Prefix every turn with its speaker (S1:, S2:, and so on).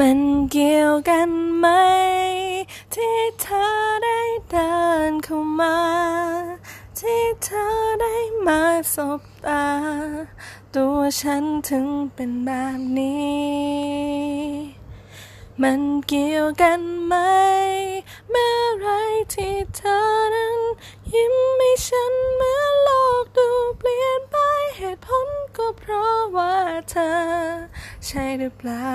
S1: มันเกี่ยวกันไหม ที่เธอได้เดินเข้ามา ที่เธอได้มาสบตา ตัวฉันถึงเป็นแบบนี้ มันเกี่ยวกันไหม เมื่อไรที่เธอนั้นยิ้มให้ฉันเมื่อโลกดูเปลี่ยนไปเหตุผลก็เพราะว่าเธอ ใช่หรือเปล่า